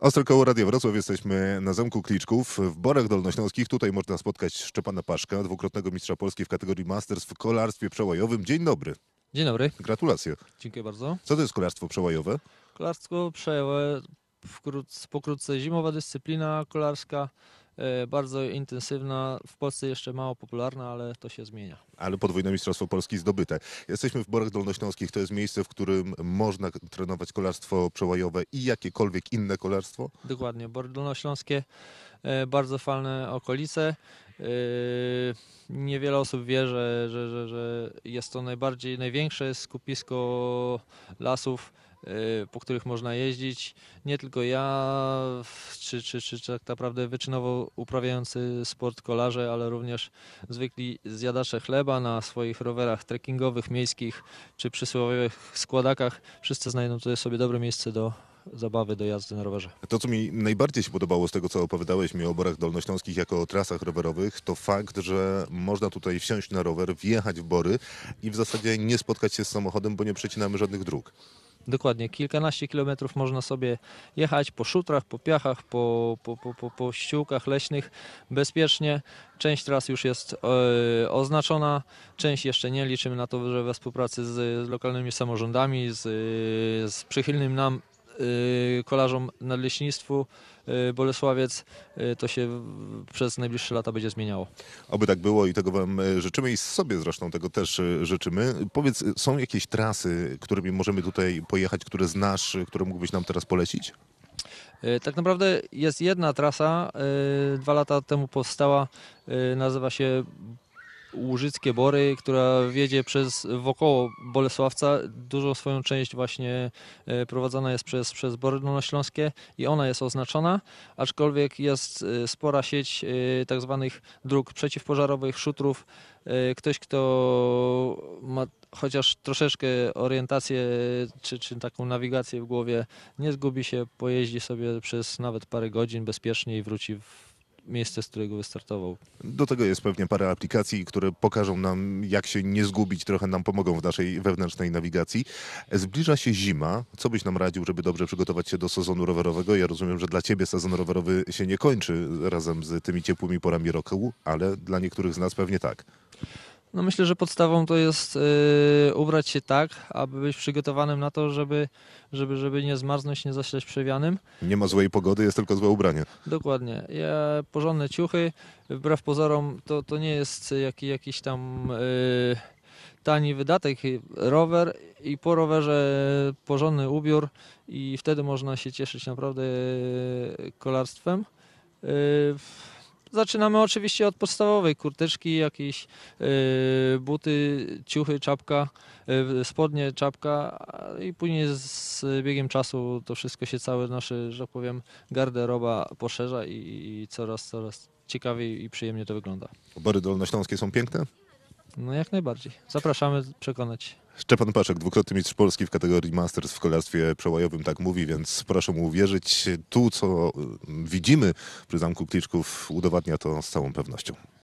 Ostro koło Radia Wrocław jesteśmy na Zamku Kliczków w Borach Dolnośląskich. Tutaj można spotkać Szczepana Paszka, dwukrotnego mistrza Polski w kategorii Masters w kolarstwie przełajowym. Dzień dobry, Dzień dobry, gratulacje. dziękuję bardzo. Co to jest kolarstwo przełajowe? Kolarstwo przejęłe wkrótce, pokrótce zimowa dyscyplina kolarska, bardzo intensywna, w Polsce jeszcze mało popularna, ale to się zmienia. Ale podwójne Mistrzostwo Polski zdobyte. Jesteśmy w Borach Dolnośląskich. To jest miejsce, w którym można trenować kolarstwo przełajowe i jakiekolwiek inne kolarstwo. Dokładnie, Bory Dolnośląskie, e, bardzo fajne okolice. E, Niewiele osób wie, że, że, że, że jest to najbardziej, największe skupisko lasów, e, po których można jeździć. Nie tylko ja, czy, czy, czy, czy tak naprawdę wyczynowo uprawiający sport kolarze, ale również zwykli zjadacze chleba na swoich rowerach trekkingowych, miejskich, czy przysłowiowych składakach. Wszyscy znajdą tutaj sobie dobre miejsce do zabawy, do jazdy na rowerze. To, co mi najbardziej się podobało z tego, co opowiadałeś mi o Borach Dolnośląskich jako o trasach rowerowych, to fakt, że można tutaj wsiąść na rower, wjechać w Bory i w zasadzie nie spotkać się z samochodem, bo nie przecinamy żadnych dróg. Dokładnie, kilkanaście kilometrów można sobie jechać po szutrach, po piachach, po, po, po, po, po ściółkach leśnych bezpiecznie. Część tras już jest e, oznaczona, część jeszcze nie. Liczymy na to, że we współpracy z, z lokalnymi samorządami, z, z przychylnym nam e, kolarzom nadleśnictwu e, Bolesławiec, e, to się przez najbliższe lata będzie zmieniało. Oby tak było i tego Wam życzymy i sobie zresztą tego też życzymy. Powiedz, są jakieś trasy, którymi możemy tutaj pojechać, które znasz, które mógłbyś nam teraz polecić? Tak naprawdę jest jedna trasa, dwa lata temu powstała, nazywa się Łużyckie Bory, która wiedzie przez wokoło Bolesławca. Dużą swoją część właśnie e, prowadzona jest przez, przez Bory Dolnośląskie i ona jest oznaczona, aczkolwiek jest e, spora sieć e, tak zwanych dróg przeciwpożarowych, szutrów. Ktoś, kto ma chociaż troszeczkę orientację czy, czy taką nawigację w głowie, nie zgubi się, pojeździ sobie przez nawet parę godzin bezpiecznie i wróci w miejsce, z którego wystartował. Do tego jest pewnie parę aplikacji, które pokażą nam, jak się nie zgubić, trochę nam pomogą w naszej wewnętrznej nawigacji. Zbliża się zima. Co byś nam radził, żeby dobrze przygotować się do sezonu rowerowego? Ja rozumiem, że dla ciebie sezon rowerowy się nie kończy razem z tymi ciepłymi porami roku, ale dla niektórych z nas pewnie tak. No myślę, że podstawą to jest yy, ubrać się tak, aby być przygotowanym na to, żeby, żeby, żeby nie zmarznąć, nie zaśleć przewianym. Nie ma złej pogody, jest tylko złe ubranie. Dokładnie. Ja, porządne ciuchy, wbrew pozorom to, to nie jest jaki, jakiś tam yy, tani wydatek. Rower i po rowerze porządny ubiór i wtedy można się cieszyć naprawdę kolarstwem. Zaczynamy oczywiście od podstawowej kurteczki, jakieś yy, buty, ciuchy, czapka, yy, spodnie, czapka i później z, biegiem czasu to wszystko się całe nasze, że tak powiem, garderoba poszerza i, coraz, coraz ciekawiej i przyjemnie to wygląda. Bory dolnośląskie są piękne? No jak najbardziej. Zapraszamy przekonać. Szczepan Paszek, dwukrotny mistrz Polski w kategorii Masters w kolarstwie przełajowym, tak mówi, więc proszę mu uwierzyć. Tu, co widzimy przy Zamku Kliczków, udowadnia to z całą pewnością.